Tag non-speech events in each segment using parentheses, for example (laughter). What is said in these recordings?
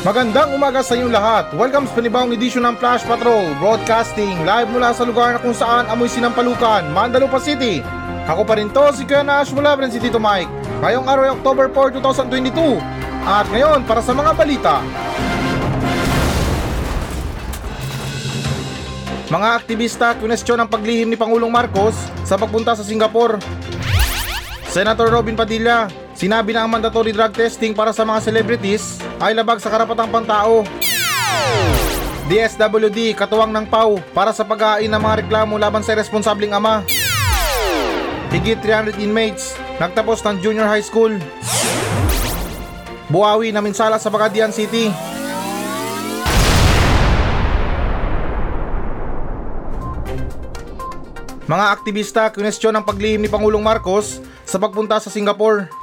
Magandang umaga sa inyong lahat. Welcome sa panibawang edisyon ng Flash Patrol Broadcasting live mula sa lugar na kung saan amoy sinampalukan, Mandalupa City. Ako pa rin to, si Kuya Nash mula rin si Tito Mike. Ngayong araw ay October 4, 2022. At ngayon, para sa mga balita. Mga aktivista kwestiyon ang paglihim ni Pangulong Marcos sa pagpunta sa Singapore. Senator Robin Padilla, sinabi na ang mandatory drug testing para sa mga celebrities ay labag sa karapatang pantao. DSWD, katuwang ng PAW para sa pag-ain ng mga reklamo laban sa irresponsabling ama. Higit 300 inmates, nagtapos ng junior high school. Buawi na minsala sa Bagadian City. Mga aktivista kwestiyon ang paglihim ni Pangulong Marcos sa pagpunta sa Singapore.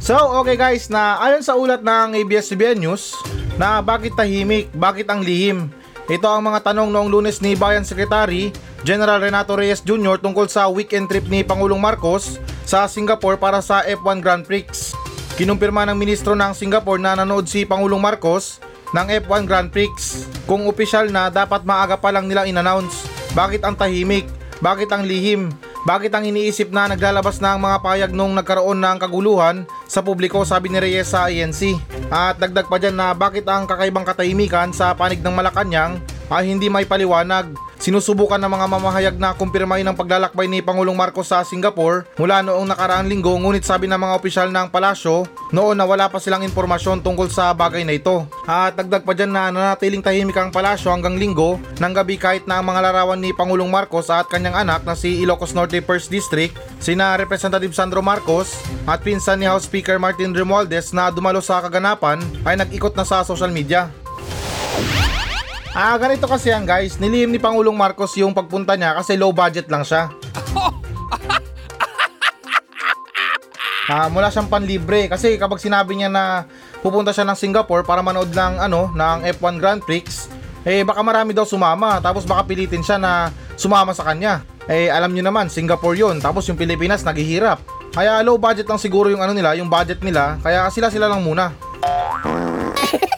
So, okay guys, na ayon sa ulat ng ABS-CBN News, na bakit tahimik, bakit ang lihim? Ito ang mga tanong noong lunes ni Bayan Secretary General Renato Reyes Jr. tungkol sa weekend trip ni Pangulong Marcos sa Singapore para sa F1 Grand Prix. Kinumpirma ng ministro ng Singapore na nanood si Pangulong Marcos ng F1 Grand Prix. Kung opisyal na dapat maaga pa lang nilang in-announce. Bakit ang tahimik? Bakit ang lihim? Bakit ang iniisip na naglalabas na ang mga payag nung nagkaroon ng kaguluhan sa publiko sabi ni Reyes sa ANC? At dagdag pa dyan na bakit ang kakaibang katahimikan sa panig ng Malacanang ay hindi may paliwanag Sinusubukan ng mga mamahayag na kumpirmahin ang paglalakbay ni Pangulong Marcos sa Singapore mula noong nakaraang linggo ngunit sabi ng mga opisyal ng palasyo noon na wala pa silang impormasyon tungkol sa bagay na ito. At dagdag pa dyan na nanatiling tahimik ang palasyo hanggang linggo ng gabi kahit na ang mga larawan ni Pangulong Marcos at kanyang anak na si Ilocos Norte 1st District, sina Representative Sandro Marcos at pinsan ni House Speaker Martin Romualdez na dumalo sa kaganapan ay nag-ikot na sa social media. Ah, ganito kasi yan guys. Nilihim ni Pangulong Marcos yung pagpunta niya kasi low budget lang siya. (laughs) Ah, mula siyang panlibre kasi kapag sinabi niya na pupunta siya ng Singapore para manood ng ano, ng F1 Grand Prix, eh baka marami daw sumama tapos baka pilitin siya na sumama sa kanya. Eh alam niyo naman, Singapore 'yon, tapos yung Pilipinas naghihirap. Kaya low budget lang siguro yung ano nila, yung budget nila, kaya sila sila lang muna. (laughs)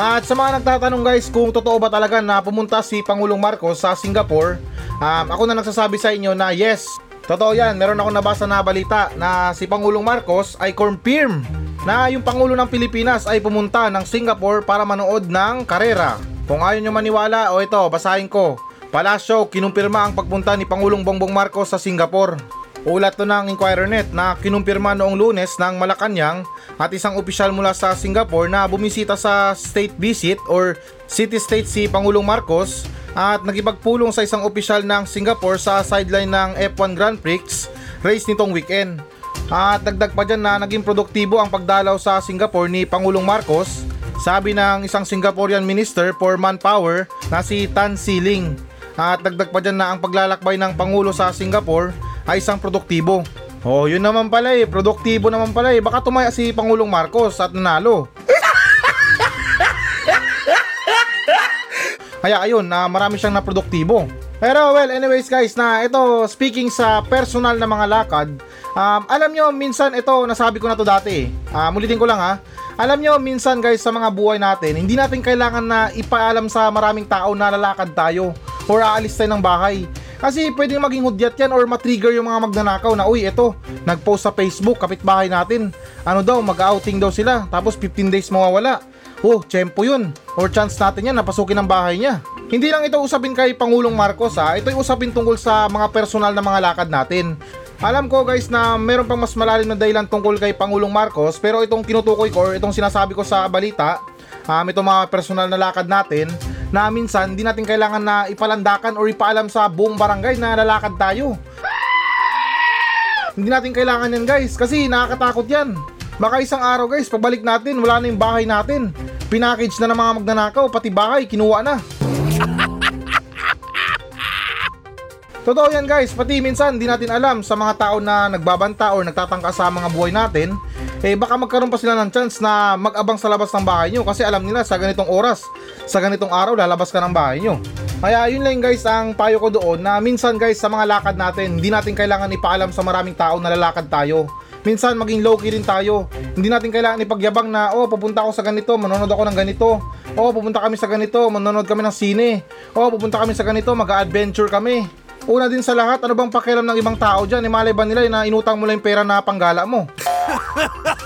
At sa mga nagtatanong guys kung totoo ba talaga na pumunta si Pangulong Marcos sa Singapore, um, ako na nagsasabi sa inyo na yes, totoo yan. Meron ako nabasa na balita na si Pangulong Marcos ay confirm na yung Pangulo ng Pilipinas ay pumunta ng Singapore para manood ng karera. Kung ayaw nyo maniwala, o ito, basahin ko. Palasyo, kinumpirma ang pagpunta ni Pangulong Bongbong Marcos sa Singapore. Ulat to ng Inquirer.net na kinumpirma noong lunes ng Malacanang at isang opisyal mula sa Singapore na bumisita sa state visit or city-state si Pangulong Marcos at nagipagpulong sa isang opisyal ng Singapore sa sideline ng F1 Grand Prix race nitong weekend. At dagdag pa dyan na naging produktibo ang pagdalaw sa Singapore ni Pangulong Marcos sabi ng isang Singaporean Minister for Manpower na si Tan Siling. At dagdag pa dyan na ang paglalakbay ng Pangulo sa Singapore ay isang produktibo. Oh, yun naman pala eh, produktibo naman pala eh. Baka tumaya si Pangulong Marcos at nanalo. Kaya ayun, na marami siyang naproduktibo. Pero well, anyways guys, na ito, speaking sa personal na mga lakad, um, alam nyo, minsan ito, nasabi ko na to dati eh. Um, ulitin ko lang ha. Alam nyo, minsan guys, sa mga buhay natin, hindi natin kailangan na ipaalam sa maraming tao na lalakad tayo or aalis tayo ng bahay. Kasi pwedeng maging hudyat yan or matrigger yung mga magnanakaw na uy, ito, nag-post sa Facebook, kapitbahay natin. Ano daw, mag-outing daw sila, tapos 15 days mawawala. Oh, tsempo yun. Or chance natin yan, napasukin ang bahay niya. Hindi lang ito usapin kay Pangulong Marcos ha, ito'y usapin tungkol sa mga personal na mga lakad natin. Alam ko guys na meron pang mas malalim na dahilan tungkol kay Pangulong Marcos pero itong tinutukoy ko or itong sinasabi ko sa balita, um, itong mga personal na lakad natin, na minsan hindi natin kailangan na ipalandakan or ipaalam sa buong barangay na lalakad tayo. Hindi natin kailangan yan guys kasi nakakatakot yan. Baka isang araw guys, pabalik natin, wala na yung bahay natin. Pinackage na ng mga magnanakaw, pati bahay, kinuha na. Totoo yan guys, pati minsan hindi natin alam sa mga tao na nagbabanta or nagtatangka sa mga buhay natin, eh baka magkaroon pa sila ng chance na mag-abang sa labas ng bahay nyo kasi alam nila sa ganitong oras, sa ganitong araw lalabas ka ng bahay nyo. Kaya yun lang guys ang payo ko doon na minsan guys sa mga lakad natin, hindi natin kailangan ipaalam sa maraming tao na lalakad tayo. minsan maging low-key rin tayo. Hindi natin kailangan ipagyabang na, oh, pupunta ako sa ganito, manonood ako ng ganito. Oh, pupunta kami sa ganito, manonood kami ng sine. Oh, pupunta kami sa ganito, mag-adventure kami. Una din sa lahat, ano bang pakialam ng ibang tao dyan? Eh, malay ba nila na inutang mo lang yung pera na panggala mo? (laughs)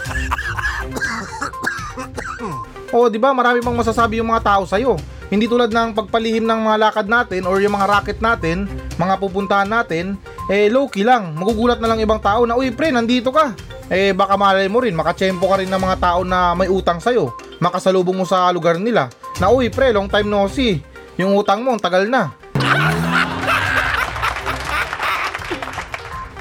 O, di ba, marami pang masasabi yung mga tao sa'yo. Hindi tulad ng pagpalihim ng mga lakad natin or yung mga racket natin, mga pupuntahan natin, eh low-key lang. Magugulat na lang ibang tao na, uy pre, nandito ka. Eh baka malay mo rin, makachempo ka rin ng mga tao na may utang sa'yo. Makasalubong mo sa lugar nila. Na, uy pre, long time no see. Yung utang mo, tagal na.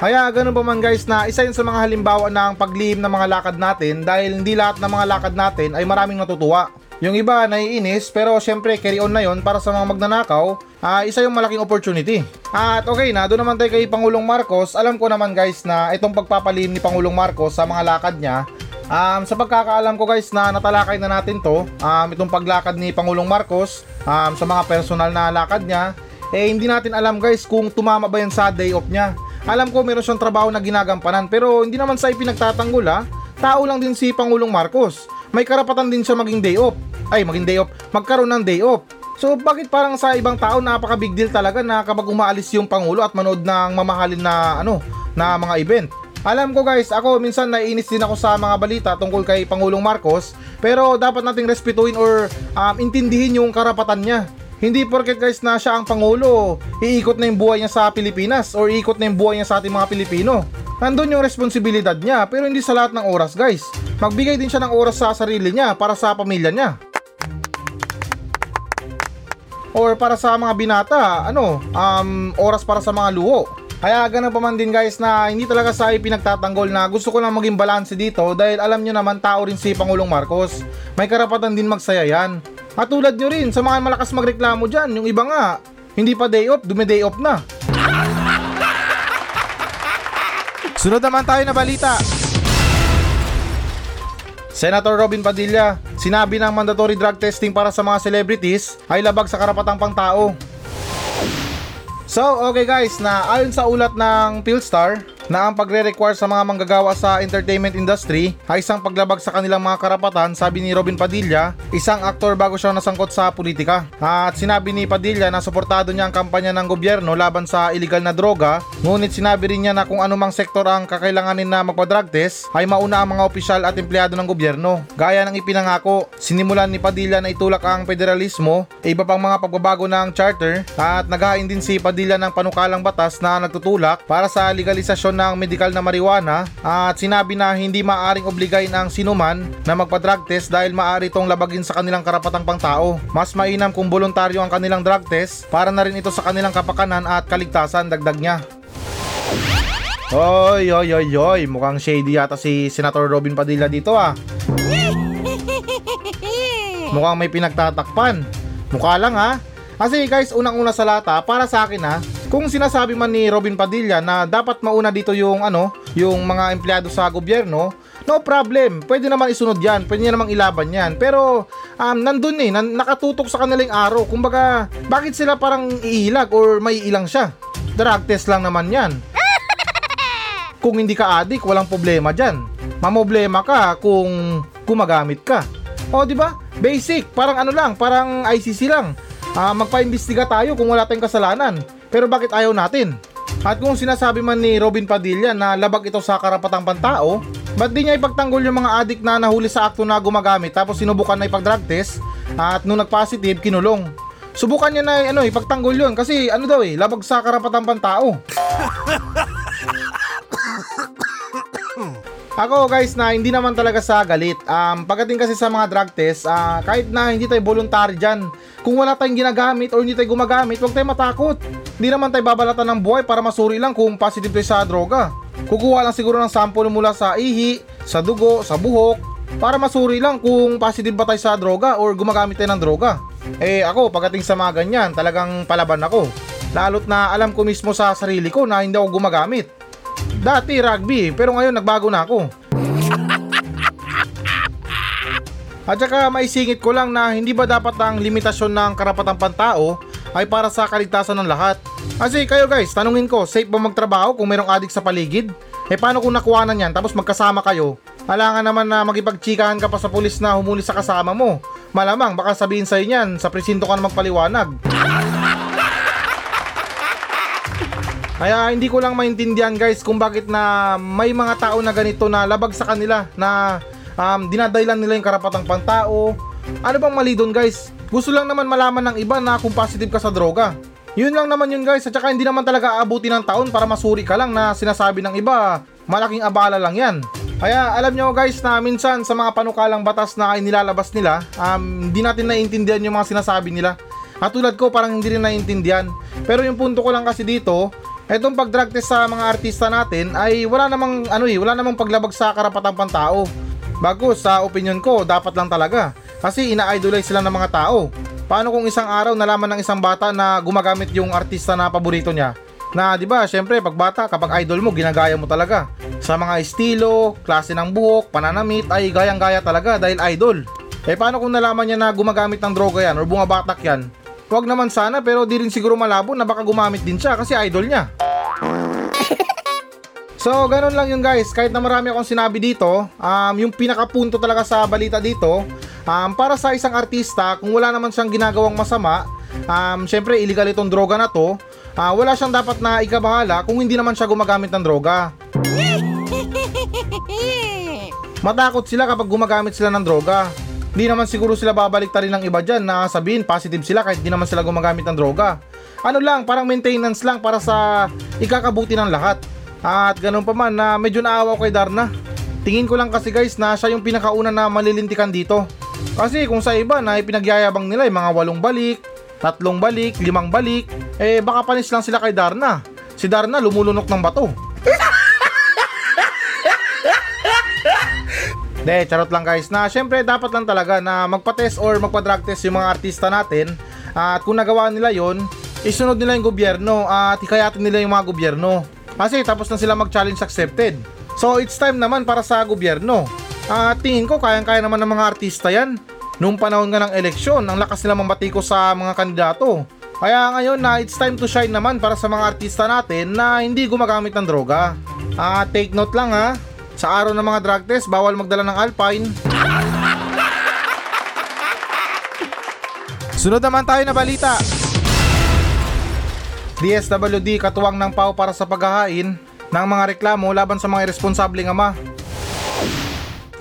Kaya ganun pa man guys na isa yun sa mga halimbawa ng paglihim ng mga lakad natin dahil hindi lahat ng mga lakad natin ay maraming natutuwa. Yung iba naiinis pero syempre carry on na yon para sa mga magnanakaw, ah, isa yung malaking opportunity. At okay na, doon naman tayo kay Pangulong Marcos. Alam ko naman guys na itong pagpapalihim ni Pangulong Marcos sa mga lakad niya, um, sa pagkakaalam ko guys na natalakay na natin to, um, itong paglakad ni Pangulong Marcos um, sa mga personal na lakad niya, eh hindi natin alam guys kung tumama ba yan sa day off niya. Alam ko meron siyang trabaho na ginagampanan pero hindi naman sa ipinagtatanggol ha. Tao lang din si Pangulong Marcos. May karapatan din siya maging day off. Ay, maging day off. Magkaroon ng day off. So bakit parang sa ibang tao napaka big deal talaga na kapag umaalis yung Pangulo at manood ng mamahalin na ano na mga event. Alam ko guys, ako minsan naiinis din ako sa mga balita tungkol kay Pangulong Marcos pero dapat nating respetuhin or um, intindihin yung karapatan niya. Hindi porket guys na siya ang Pangulo, iikot na yung buhay niya sa Pilipinas or iikot na yung buhay niya sa ating mga Pilipino. Nandun yung responsibilidad niya pero hindi sa lahat ng oras guys. Magbigay din siya ng oras sa sarili niya para sa pamilya niya. Or para sa mga binata, ano, um, oras para sa mga luho. Kaya ganun pa man din guys na hindi talaga sa pinagtatanggol na gusto ko lang maging balanse dito dahil alam nyo naman tao rin si Pangulong Marcos. May karapatan din magsaya yan. At tulad nyo rin, sa mga malakas magreklamo dyan, yung iba nga, hindi pa day off, dumi day off na. (laughs) Sunod naman tayo na balita. Senator Robin Padilla, sinabi ng mandatory drug testing para sa mga celebrities ay labag sa karapatang pangtao. So, okay guys, na ayon sa ulat ng Philstar, na ang pagre-require sa mga manggagawa sa entertainment industry ay isang paglabag sa kanilang mga karapatan, sabi ni Robin Padilla, isang aktor bago siya nasangkot sa politika. At sinabi ni Padilla na suportado niya ang kampanya ng gobyerno laban sa illegal na droga, ngunit sinabi rin niya na kung anumang sektor ang kakailanganin na magpa-drug test, ay mauna ang mga opisyal at empleyado ng gobyerno. Gaya ng ipinangako, sinimulan ni Padilla na itulak ang federalismo, iba pang mga pagbabago ng charter, at naghain din si Padilla ng panukalang batas na nagtutulak para sa legalisasyon ng medikal na marijuana at sinabi na hindi maaring obligayin ang sinuman na magpa-drug test dahil maaari itong labagin sa kanilang karapatang pangtao. Mas mainam kung voluntaryo ang kanilang drug test para na rin ito sa kanilang kapakanan at kaligtasan dagdag niya. Oy, oy, oy, oy, mukhang shady yata si Senator Robin Padilla dito ah. (laughs) Mukhang may pinagtatakpan. Mukha lang ha. Kasi guys, unang-una sa lata, para sa akin ha, kung sinasabi man ni Robin Padilla na dapat mauna dito yung ano, yung mga empleyado sa gobyerno, no problem. Pwede naman isunod yan, pwede namang ilaban yan. Pero um, nandun eh, nan- nakatutok sa kanilang araw. Kumbaga, bakit sila parang iilag or may ilang siya? Drug test lang naman yan. (laughs) Kung hindi ka adik, walang problema dyan. Mamoblema ka kung gumagamit ka. O, di ba? Basic, parang ano lang, parang ICC lang. Ah, magpa-imbestiga tayo kung wala tayong kasalanan. Pero bakit ayaw natin? At kung sinasabi man ni Robin Padilla na labag ito sa karapatang pantao, ba't di niya ipagtanggol yung mga adik na nahuli sa akto na gumagamit tapos sinubukan na ipag-drug test at nung nag-positive, kinulong? Subukan niya na ano, ipagtanggol yun kasi ano daw eh, labag sa karapatang pantao. (coughs) Ako guys na hindi naman talaga sa galit. Um, pagdating kasi sa mga drug test, ah, kahit na hindi tayo voluntary dyan, kung wala tayong ginagamit or hindi tayo gumagamit, huwag tayo matakot. Hindi naman tayo babalatan ng buhay para masuri lang kung positive tayo sa droga. Kukuha lang siguro ng sample mula sa ihi, sa dugo, sa buhok, para masuri lang kung positive ba tayo sa droga or gumagamit tayo ng droga. Eh ako, pagdating sa mga ganyan, talagang palaban ako. Lalo't na alam ko mismo sa sarili ko na hindi ako gumagamit. Dati rugby, pero ngayon nagbago na ako. At saka maisingit ko lang na hindi ba dapat ang limitasyon ng karapatang pantao ay para sa kaligtasan ng lahat. Kasi kayo guys, tanungin ko, safe ba magtrabaho kung mayroong adik sa paligid? Eh paano kung nakuha na yan tapos magkasama kayo? Alangan naman na magipagchikahan ka pa sa pulis na humuli sa kasama mo. Malamang baka sabihin sa'yo niyan, sa presinto ka na magpaliwanag. Kaya hindi ko lang maintindihan guys kung bakit na may mga tao na ganito na labag sa kanila na um, dinadailan nila yung karapatang pantao. Ano bang mali doon guys? Gusto lang naman malaman ng iba na kung positive ka sa droga. Yun lang naman yun guys at saka hindi naman talaga aabuti ng taon para masuri ka lang na sinasabi ng iba malaking abala lang yan. Kaya alam nyo guys na minsan sa mga panukalang batas na inilalabas nila, um, hindi natin naiintindihan yung mga sinasabi nila. At tulad ko parang hindi rin naiintindihan. Pero yung punto ko lang kasi dito, etong pag-drug test sa mga artista natin ay wala namang ano eh, wala namang paglabag sa karapatang pantao. Bago sa opinion ko, dapat lang talaga. Kasi ina-idolize sila ng mga tao. Paano kung isang araw nalaman ng isang bata na gumagamit yung artista na paborito niya? Na 'di ba, syempre pag bata, kapag idol mo, ginagaya mo talaga. Sa mga estilo, klase ng buhok, pananamit ay gayang-gaya talaga dahil idol. Eh paano kung nalaman niya na gumagamit ng droga yan or bumabatak yan? Huwag naman sana pero di rin siguro malabo na baka gumamit din siya kasi idol niya. (laughs) So, ganun lang yun guys. Kahit na marami akong sinabi dito, um, yung pinakapunto talaga sa balita dito, um, para sa isang artista, kung wala naman siyang ginagawang masama, um, syempre illegal itong droga na to, uh, wala siyang dapat na ikabahala kung hindi naman siya gumagamit ng droga. Matakot sila kapag gumagamit sila ng droga. Di naman siguro sila babalik ta rin ng iba dyan na sabihin positive sila kahit di naman sila gumagamit ng droga. Ano lang, parang maintenance lang para sa ikakabuti ng lahat. At ganun pa man na medyo naawa ko kay Darna. Tingin ko lang kasi guys na siya yung pinakauna na malilintikan dito. Kasi kung sa iba na ipinagyayabang nila yung mga walong balik, tatlong balik, limang balik, eh baka panis lang sila kay Darna. Si Darna lumulunok ng bato. (laughs) De, charot lang guys na syempre dapat lang talaga na magpa-test or magpa-drug test yung mga artista natin at kung nagawa nila yon isunod nila yung gobyerno at hikayatin nila yung mga gobyerno kasi tapos na sila mag-challenge accepted so it's time naman para sa gobyerno at tingin ko kayang-kaya naman ng mga artista yan nung panahon nga ng eleksyon ang lakas nila mambatiko sa mga kandidato kaya ngayon na it's time to shine naman para sa mga artista natin na hindi gumagamit ng droga at take note lang ha sa araw ng mga drug test, bawal magdala ng Alpine. (laughs) Sunod naman tayo na balita. DSWD katuwang ng PAO para sa paghahain ng mga reklamo laban sa mga irresponsableng ama.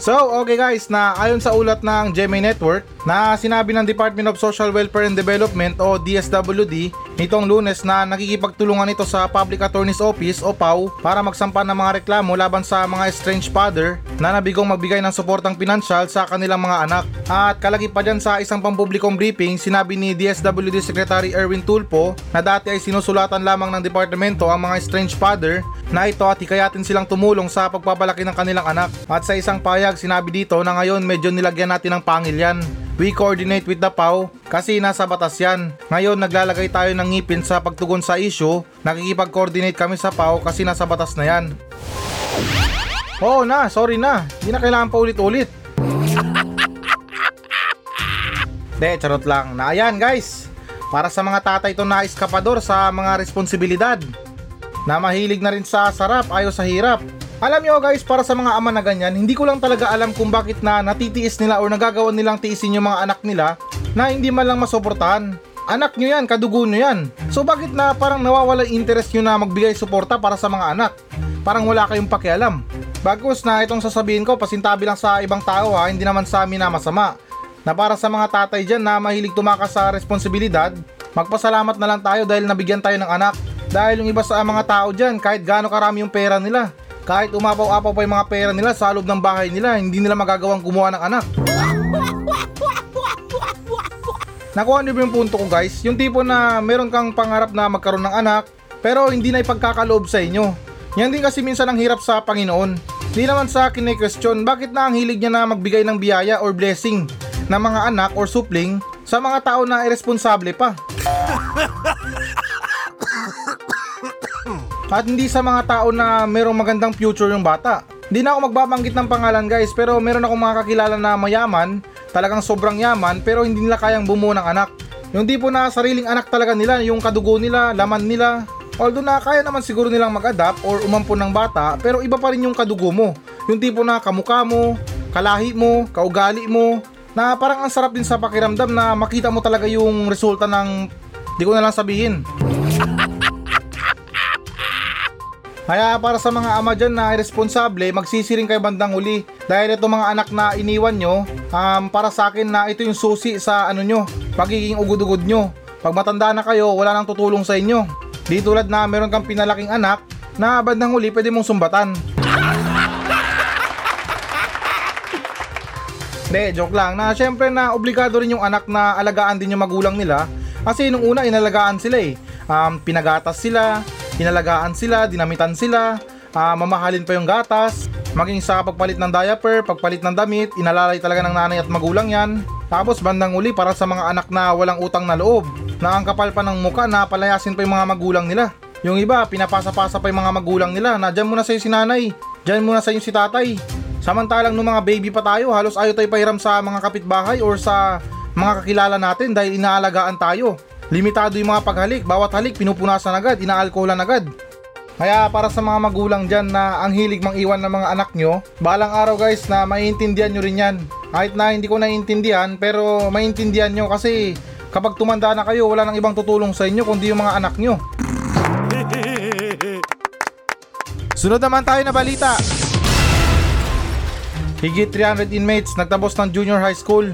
So, okay guys, na ayon sa ulat ng GMA Network na sinabi ng Department of Social Welfare and Development o DSWD nitong lunes na nakikipagtulungan ito sa Public Attorney's Office o PAW para magsampa ng mga reklamo laban sa mga estranged father na nabigong magbigay ng suportang pinansyal sa kanilang mga anak. At kalagi pa dyan sa isang pampublikong briefing, sinabi ni DSWD Secretary Erwin Tulpo na dati ay sinusulatan lamang ng departamento ang mga estranged father na ito at hikayatin silang tumulong sa pagpapalaki ng kanilang anak. At sa isang payag, sinabi dito na ngayon medyo nilagyan natin ng pangil yan. We coordinate with the PAW kasi nasa batas yan. Ngayon naglalagay tayo ng ngipin sa pagtugon sa issue, nakikipag-coordinate kami sa PAW kasi nasa batas na yan. Oo na, sorry na. Hindi na kailangan pa ulit-ulit. (laughs) De, charot lang. Na ayan guys, para sa mga tatay to na eskapador sa mga responsibilidad na mahilig na rin sa sarap ayaw sa hirap. Alam nyo guys, para sa mga ama na ganyan, hindi ko lang talaga alam kung bakit na natitiis nila o nagagawa nilang tiisin yung mga anak nila na hindi man lang masuportahan. Anak nyo yan, kadugo nyo yan. So bakit na parang nawawala interest nyo na magbigay suporta para sa mga anak? Parang wala kayong pakialam. Bagos na itong sasabihin ko, pasintabi lang sa ibang tao ha, hindi naman sa amin na masama. Na para sa mga tatay dyan na mahilig tumakas sa responsibilidad, magpasalamat na lang tayo dahil nabigyan tayo ng anak. Dahil yung iba sa mga tao dyan, kahit gaano karami yung pera nila, kahit umapaw-apaw pa yung mga pera nila sa loob ng bahay nila, hindi nila magagawang gumawa ng anak. Nakuha niyo ba yung punto ko guys? Yung tipo na meron kang pangarap na magkaroon ng anak, pero hindi na ipagkakaloob sa inyo. Yan din kasi minsan ang hirap sa Panginoon. Hindi naman sa akin ay question, bakit na ang hilig niya na magbigay ng biyaya or blessing ng mga anak or supling sa mga tao na irresponsable pa? (laughs) At hindi sa mga tao na merong magandang future yung bata. Hindi na ako magbabanggit ng pangalan guys, pero meron akong mga kakilala na mayaman, talagang sobrang yaman, pero hindi nila kayang bumuo ng anak. Yung tipo na sariling anak talaga nila, yung kadugo nila, laman nila, Although na kaya naman siguro nilang mag-adapt or umampon ng bata, pero iba pa rin yung kadugo mo. Yung tipo na kamukha mo, kalahi mo, kaugali mo, na parang ang sarap din sa pakiramdam na makita mo talaga yung resulta ng di ko na lang sabihin. Kaya para sa mga ama dyan na irresponsable, magsisiring kayo bandang huli. Dahil itong mga anak na iniwan nyo, um, para sa akin na ito yung susi sa ano nyo, pagiging ugod-ugod nyo. Pag matanda na kayo, wala nang tutulong sa inyo. Di tulad na meron kang pinalaking anak, na bandang huli pwede mong sumbatan. (laughs) Hindi, joke lang. Na syempre na obligado rin yung anak na alagaan din yung magulang nila. Kasi nung una, inalagaan sila eh. Um, pinagatas sila, inalagaan sila, dinamitan sila, ah, mamahalin pa yung gatas, maging sa pagpalit ng diaper, pagpalit ng damit, inalalay talaga ng nanay at magulang yan. Tapos bandang uli para sa mga anak na walang utang na loob, na ang kapal pa ng muka na palayasin pa yung mga magulang nila. Yung iba, pinapasa-pasa pa yung mga magulang nila na dyan muna sa'yo si nanay, dyan muna sa'yo si tatay. Samantalang nung mga baby pa tayo, halos ayaw tayo pahiram sa mga kapitbahay or sa mga kakilala natin dahil inaalagaan tayo. Limitado yung mga paghalik, bawat halik pinupunasan agad, inaalkoholan agad. Kaya para sa mga magulang dyan na ang hilig mang iwan ng mga anak nyo, balang araw guys na maiintindihan nyo rin yan. Kahit na hindi ko naiintindihan, pero maiintindihan nyo kasi kapag tumanda na kayo, wala nang ibang tutulong sa inyo kundi yung mga anak nyo. (laughs) Sunod naman tayo na balita. Higit 300 inmates nagtapos ng junior high school.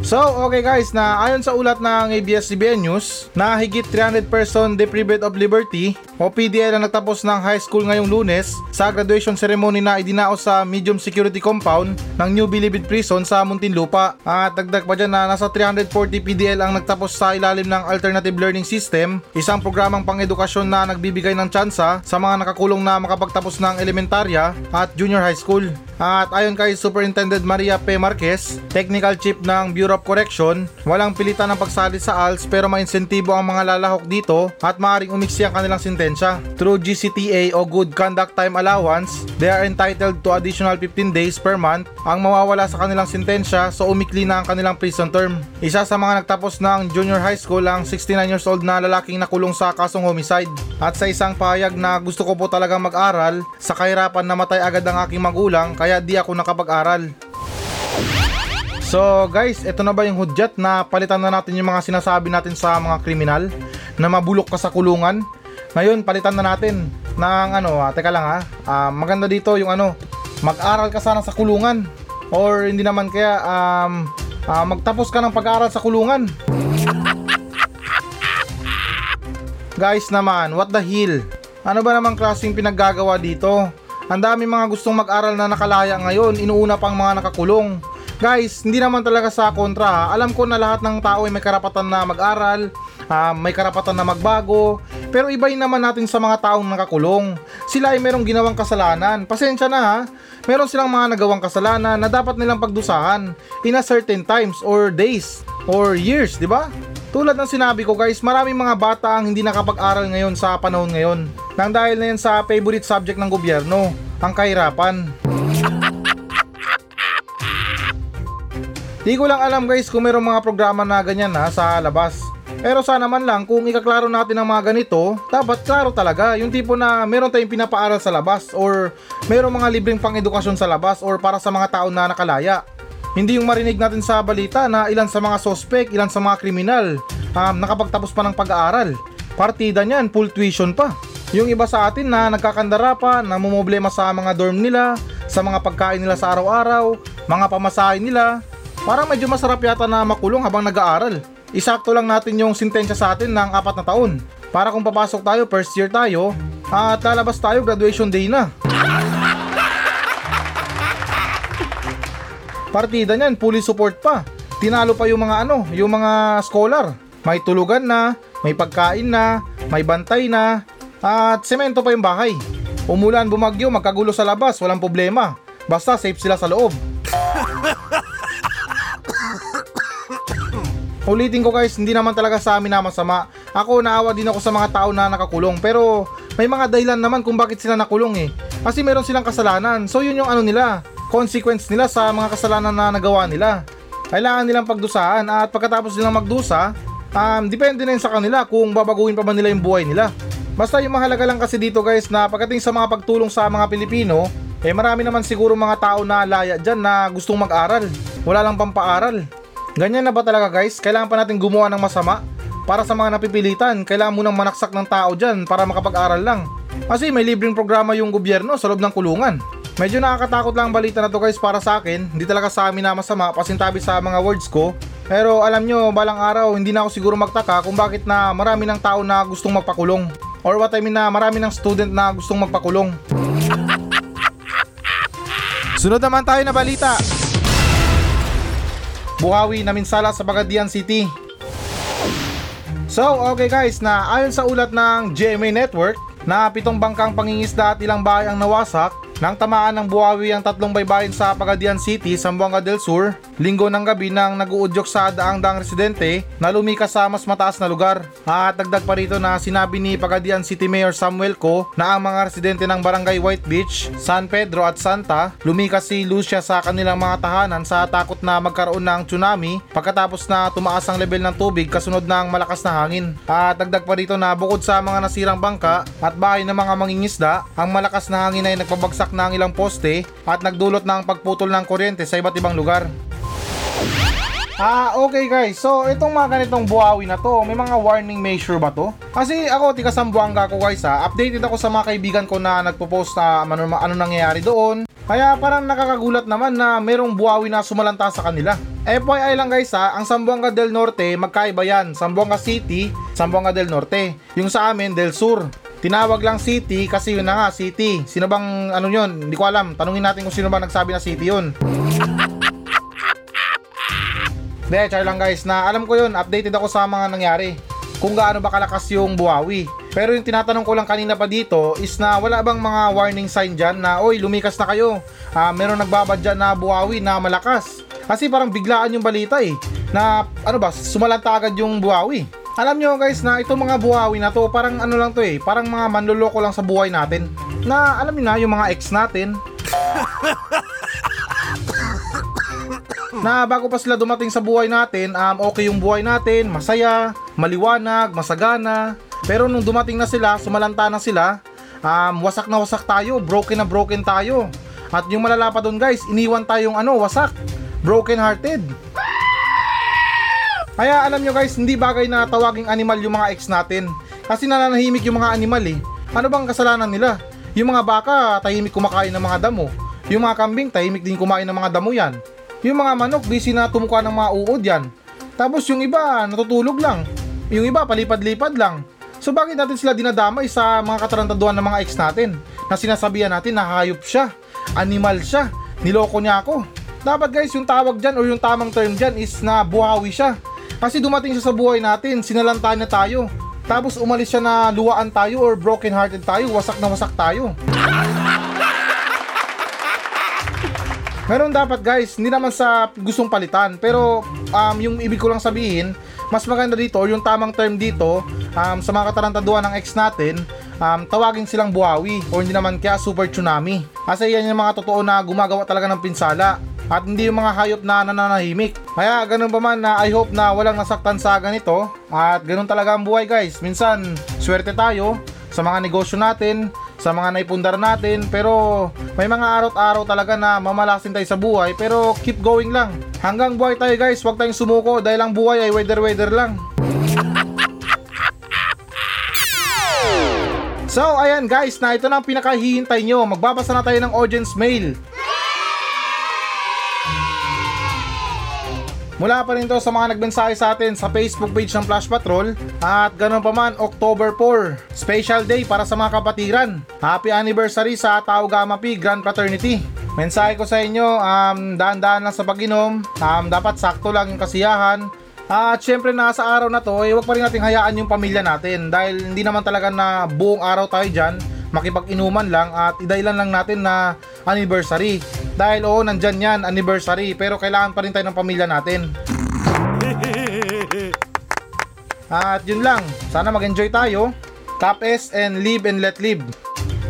So, okay guys, na ayon sa ulat ng ABS-CBN News, na higit 300 person deprived of liberty o PDL na nagtapos ng high school ngayong lunes sa graduation ceremony na idinao sa medium security compound ng New Bilibid Prison sa Muntinlupa. At dagdag pa dyan na nasa 340 PDL ang nagtapos sa ilalim ng Alternative Learning System, isang programang pang-edukasyon na nagbibigay ng tsansa sa mga nakakulong na makapagtapos ng elementarya at junior high school. At ayon kay Superintendent Maria P. Marquez, Technical Chief ng Bureau of Correction, walang pilitan ng pagsali sa ALS pero mainsentibo ang mga lalahok dito at maaaring umiksi ang kanilang sintensya. Through GCTA o Good Conduct Time Allowance, they are entitled to additional 15 days per month ang mawawala sa kanilang sintensya so umikli na ang kanilang prison term. Isa sa mga nagtapos ng junior high school ang 69 years old na lalaking nakulong sa kasong homicide. At sa isang pahayag na gusto ko po talagang mag-aral, sa kahirapan namatay agad ang aking magulang kaya di ako nakapag-aral. So guys, ito na ba yung hudyat na palitan na natin yung mga sinasabi natin sa mga kriminal na mabulok ka sa kulungan? Ngayon, palitan na natin ng ano, ah, teka lang ha, ah, maganda dito yung ano, mag-aral ka sana sa kulungan or hindi naman kaya um, ah, magtapos ka ng pag-aaral sa kulungan. (laughs) Guys naman, what the hell? Ano ba namang klaseng pinaggagawa dito? Ang dami mga gustong mag-aral na nakalaya ngayon, inuuna pang mga nakakulong. Guys, hindi naman talaga sa kontra. ha. Alam ko na lahat ng tao ay may karapatan na mag-aral, ah, may karapatan na magbago, pero ibahin naman natin sa mga taong nakakulong. Sila ay merong ginawang kasalanan. Pasensya na ha. Meron silang mga nagawang kasalanan na dapat nilang pagdusahan in a certain times or days or years, di ba? Tulad ng sinabi ko guys, maraming mga bata ang hindi nakapag-aral ngayon sa panahon ngayon. Nang dahil na yan sa favorite subject ng gobyerno, ang kahirapan. Di ko lang alam guys kung mayroong mga programa na ganyan na sa labas. Pero sana man lang kung ikaklaro natin ang mga ganito, dapat klaro talaga. Yung tipo na meron tayong pinapaaral sa labas or mayroong mga libreng pang-edukasyon sa labas or para sa mga tao na nakalaya. Hindi yung marinig natin sa balita na ilan sa mga sospek, ilan sa mga kriminal, um, nakapagtapos pa ng pag-aaral. Partida niyan, full tuition pa. Yung iba sa atin na nagkakandara pa, namumblema sa mga dorm nila, sa mga pagkain nila sa araw-araw, mga pamasahe nila, parang medyo masarap yata na makulong habang nag-aaral. Isakto lang natin yung sintensya sa atin ng apat na taon. Para kung papasok tayo, first year tayo, at lalabas tayo, graduation day na. (laughs) Partida niyan, fully support pa. Tinalo pa yung mga ano, yung mga scholar. May tulugan na, may pagkain na, may bantay na, at semento pa yung bahay. Umulan, bumagyo, magkagulo sa labas, walang problema. Basta safe sila sa loob. (laughs) Ulitin ko guys, hindi naman talaga sa amin na masama. Ako naawa din ako sa mga tao na nakakulong pero may mga dahilan naman kung bakit sila nakulong eh. Kasi meron silang kasalanan. So yun yung ano nila, consequence nila sa mga kasalanan na nagawa nila. Kailangan nilang pagdusahan at pagkatapos nilang magdusa, um, depende na yun sa kanila kung babaguhin pa ba nila yung buhay nila. Basta yung mahalaga lang kasi dito guys na pagdating sa mga pagtulong sa mga Pilipino, eh marami naman siguro mga tao na laya dyan na gustong mag-aral. Wala lang pampaaral. Ganyan na ba talaga guys? Kailangan pa natin gumawa ng masama? Para sa mga napipilitan, kailangan munang manaksak ng tao dyan para makapag-aral lang. Kasi may libreng programa yung gobyerno sa loob ng kulungan. Medyo nakakatakot lang ang balita na to guys para sa akin. Hindi talaga sa amin na masama pasintabi sa mga words ko. Pero alam nyo, balang araw hindi na ako siguro magtaka kung bakit na marami ng tao na gustong magpakulong. Or what I mean na marami ng student na gustong magpakulong. (laughs) Sunod naman tayo na balita. Buhawi na minsala sa Bagadian City. So, okay guys, na ayon sa ulat ng GMA Network, na pitong bangkang pangingisda at ilang bahay ang nawasak nang tamaan ng buhawi ang tatlong baybayin sa Pagadian City, Zamboanga del Sur, linggo ng gabi nang naguudyok sa daang-daang residente na lumikas sa mas mataas na lugar. At dagdag pa rito na sinabi ni Pagadian City Mayor Samuel Co na ang mga residente ng Barangay White Beach, San Pedro at Santa lumikas si Lucia sa kanilang mga tahanan sa takot na magkaroon ng tsunami pagkatapos na tumaas ang level ng tubig kasunod ng malakas na hangin. At dagdag pa rito na bukod sa mga nasirang bangka at bahay ng mga mangingisda, ang malakas na hangin ay nagpabagsak ng ilang poste at nagdulot ng pagputol ng kuryente sa iba't ibang lugar. Ah, okay guys. So, itong mga ganitong buhawi na to, may mga warning measure ba to? Kasi ako, tiga Sambuanga ko guys ha, updated ako sa mga kaibigan ko na nagpo-post na ano, ano nangyayari doon. Kaya parang nakakagulat naman na merong buhawi na sumalanta sa kanila. FYI lang guys ha, ang Sambuanga del Norte, magkaiba yan. Sambuanga City, Sambuanga del Norte. Yung sa amin, del Sur. Tinawag lang city kasi yun na nga, city. Sino bang ano yun? Hindi ko alam. Tanungin natin kung sino ba nagsabi na city yun. (laughs) De, char lang guys, na alam ko yun, updated ako sa mga nangyari. Kung gaano ba kalakas yung buhawi. Pero yung tinatanong ko lang kanina pa dito is na wala bang mga warning sign dyan na oy lumikas na kayo. Ah, meron nagbabadya na buhawi na malakas. Kasi parang biglaan yung balita eh. Na ano ba, sumalanta agad yung buhawi. Alam nyo guys na itong mga buhawi na to parang ano lang to eh. Parang mga manloloko lang sa buhay natin. Na alam niyo na yung mga ex natin. na bago pa sila dumating sa buhay natin, um, okay yung buhay natin, masaya, maliwanag, masagana. Pero nung dumating na sila, sumalanta na sila, um, wasak na wasak tayo, broken na broken tayo. At yung malala pa doon guys, iniwan tayong ano, wasak, broken hearted. Kaya alam nyo guys, hindi bagay na tawaging animal yung mga ex natin. Kasi nananahimik yung mga animal eh. Ano bang kasalanan nila? Yung mga baka, tahimik kumakain ng mga damo. Yung mga kambing, tahimik din kumain ng mga damo yan. Yung mga manok, busy na tumuka ng mga uod yan. Tapos yung iba, natutulog lang. Yung iba, palipad-lipad lang. So bakit natin sila dinadamay sa mga katarantaduhan ng mga ex natin? Na sinasabihan natin na hayop siya, animal siya, niloko niya ako. Dapat guys, yung tawag dyan o yung tamang term dyan is na buhawi siya. Kasi dumating siya sa buhay natin, sinalanta niya tayo. Tapos umalis siya na luwaan tayo or broken hearted tayo, wasak na wasak tayo. (laughs) Meron dapat guys, hindi naman sa gustong palitan, pero um, yung ibig ko lang sabihin, mas maganda dito, yung tamang term dito, um, sa mga katarantaduhan ng ex natin, um, tawagin silang buhawi, o hindi naman kaya super tsunami. Kasi yan yung mga totoo na gumagawa talaga ng pinsala, at hindi yung mga hayop na nananahimik. Kaya ganun pa man na I hope na walang nasaktan sa ganito, at ganun talaga ang buhay guys. Minsan, swerte tayo sa mga negosyo natin, sa mga naipundar natin. Pero may mga araw-araw talaga na mamalasin tayo sa buhay. Pero keep going lang. Hanggang buhay tayo guys. Huwag tayong sumuko dahil ang buhay ay weather weather lang. (laughs) So ayan guys na ito na ang pinakahihintay nyo. Magbabasa na tayo ng audience mail Mula pa rin to sa mga nagmensahe sa atin sa Facebook page ng Flash Patrol at ganun pa man October 4, special day para sa mga kapatiran. Happy anniversary sa Tau Gamma Pi Grand Fraternity. Mensahe ko sa inyo, um, daan-daan lang sa pag-inom, um, dapat sakto lang yung kasiyahan, at syempre na sa araw na to, eh, wag pa rin natin hayaan yung pamilya natin dahil hindi naman talaga na buong araw tayo dyan, makipag-inuman lang at idailan lang natin na anniversary. Dahil oo, nandyan yan, anniversary, pero kailangan pa rin tayo ng pamilya natin. At yun lang, sana mag-enjoy tayo. Top S and live and let live.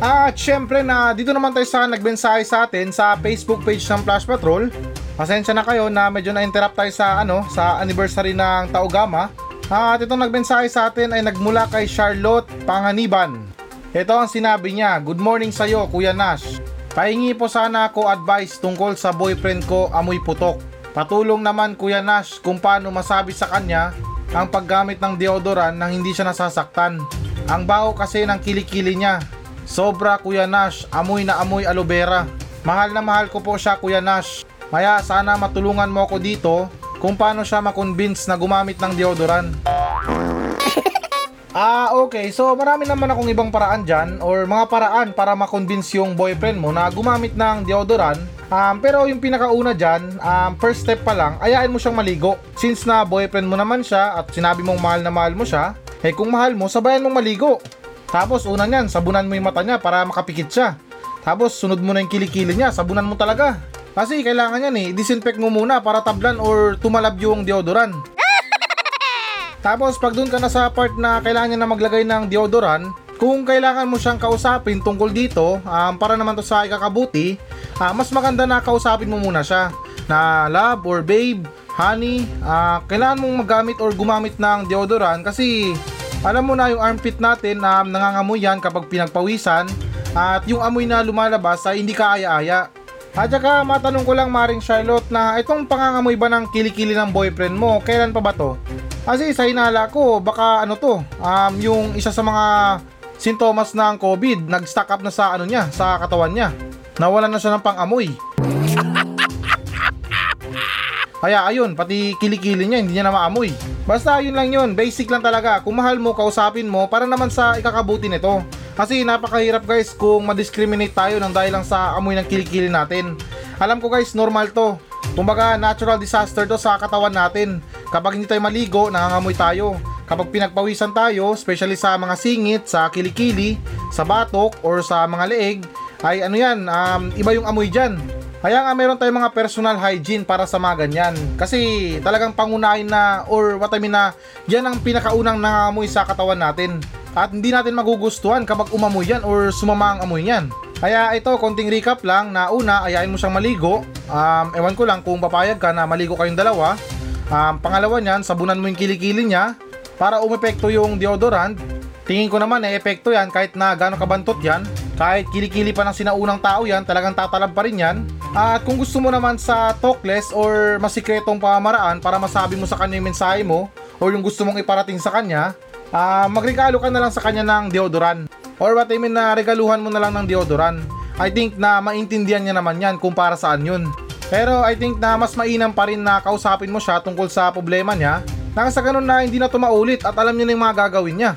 At syempre na dito naman tayo sa nagbensahe sa atin sa Facebook page ng Flash Patrol. Pasensya na kayo na medyo na-interrupt tayo sa ano sa anniversary ng Taogama. At itong nagmensahe sa atin ay nagmula kay Charlotte Panganiban. Ito ang sinabi niya, Good morning sa'yo Kuya Nash. Pahingi po sana ako advice tungkol sa boyfriend ko amoy putok. Patulong naman Kuya Nash kung paano masabi sa kanya ang paggamit ng deodorant nang hindi siya nasasaktan. Ang baho kasi ng kilikili niya. Sobra Kuya Nash, amoy na amoy aloe vera. Mahal na mahal ko po siya Kuya Nash. Kaya sana matulungan mo ako dito kung paano siya makonvince na gumamit ng deodorant. Ah, okay. So, marami naman akong ibang paraan dyan or mga paraan para makonvince yung boyfriend mo na gumamit ng deodorant. Um, pero yung pinakauna dyan, um, first step pa lang, ayain mo siyang maligo. Since na boyfriend mo naman siya at sinabi mong mahal na mahal mo siya, eh kung mahal mo, sabayan mong maligo. Tapos, una niyan, sabunan mo yung mata niya para makapikit siya. Tapos, sunod mo na yung kilikili niya, sabunan mo talaga. Kasi kailangan yan eh, disinfect mo muna para tablan or tumalab yung deodorant. Tapos pag doon ka na sa part na kailangan niya na maglagay ng deodorant, kung kailangan mo siyang kausapin tungkol dito, um, para naman to sa ikakabuti, ah, mas maganda na kausapin mo muna siya na love or babe, honey, ah, kailangan mong magamit or gumamit ng deodorant kasi alam mo na yung armpit natin na nangangamoy yan kapag pinagpawisan at yung amoy na lumalabas ay hindi ka aya-aya. At saka matanong ko lang Maring Charlotte na itong pangangamoy ba ng kilikili ng boyfriend mo, kailan pa ba to? Kasi sa hinala ko, baka ano to, um, yung isa sa mga sintomas ng COVID, nag-stack up na sa ano niya, sa katawan niya. Nawalan na siya ng pang-amoy. (laughs) Kaya ayun, pati kilikili niya, hindi niya na maamoy. Basta yun lang yun, basic lang talaga. Kung mahal mo, kausapin mo para naman sa ikakabuti nito. Kasi napakahirap guys kung ma-discriminate tayo ng dahil lang sa amoy ng kilikili natin. Alam ko guys, normal to. Kumbaga natural disaster to sa katawan natin. Kapag hindi tayo maligo, nangangamoy tayo. Kapag pinagpawisan tayo, especially sa mga singit, sa kilikili, sa batok, or sa mga leeg, ay ano yan, um, iba yung amoy dyan. Kaya nga meron tayong mga personal hygiene para sa mga ganyan. Kasi talagang pangunahin na, or what I mean na, yan ang pinakaunang nangangamoy sa katawan natin. At hindi natin magugustuhan kapag umamoy yan or sumama ang amoy niyan. Kaya ito, konting recap lang na una, ayain mo siyang maligo. Um, ewan ko lang kung papayag ka na maligo kayong dalawa. Um, pangalawa niyan, sabunan mo yung kilikili niya para umepekto yung deodorant. Tingin ko naman eh, epekto yan kahit na gano'ng kabantot yan. Kahit kilikili pa ng sinaunang tao yan, talagang tatalab pa rin yan. At kung gusto mo naman sa talkless or masikretong pamamaraan para masabi mo sa kanya yung mensahe mo or yung gusto mong iparating sa kanya, ah magregalo ka na lang sa kanya ng deodorant. Or what I mean na regaluhan mo na lang ng deodorant. I think na maintindihan niya naman yan kung para saan yun. Pero I think na mas mainam pa rin na kausapin mo siya tungkol sa problema niya nang sa ganun na hindi na to maulit at alam niya na yung mga gagawin niya.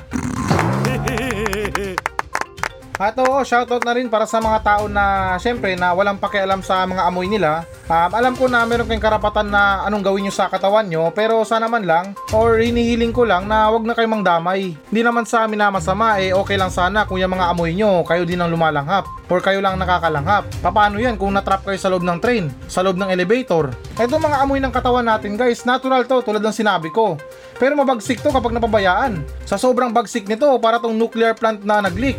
At oo, shoutout na rin para sa mga tao na syempre na walang pakialam sa mga amoy nila. Um, alam ko na meron kayong karapatan na anong gawin nyo sa katawan nyo pero sana man lang or hinihiling ko lang na wag na kayong mangdamay. Hindi naman sa amin na masama eh okay lang sana kung yung mga amoy nyo kayo din ang lumalanghap or kayo lang nakakalanghap. Paano yan kung natrap kayo sa loob ng train, sa loob ng elevator? Ito mga amoy ng katawan natin guys, natural to tulad ng sinabi ko. Pero mabagsik to kapag napabayaan. Sa sobrang bagsik nito, para tong nuclear plant na nag-leak.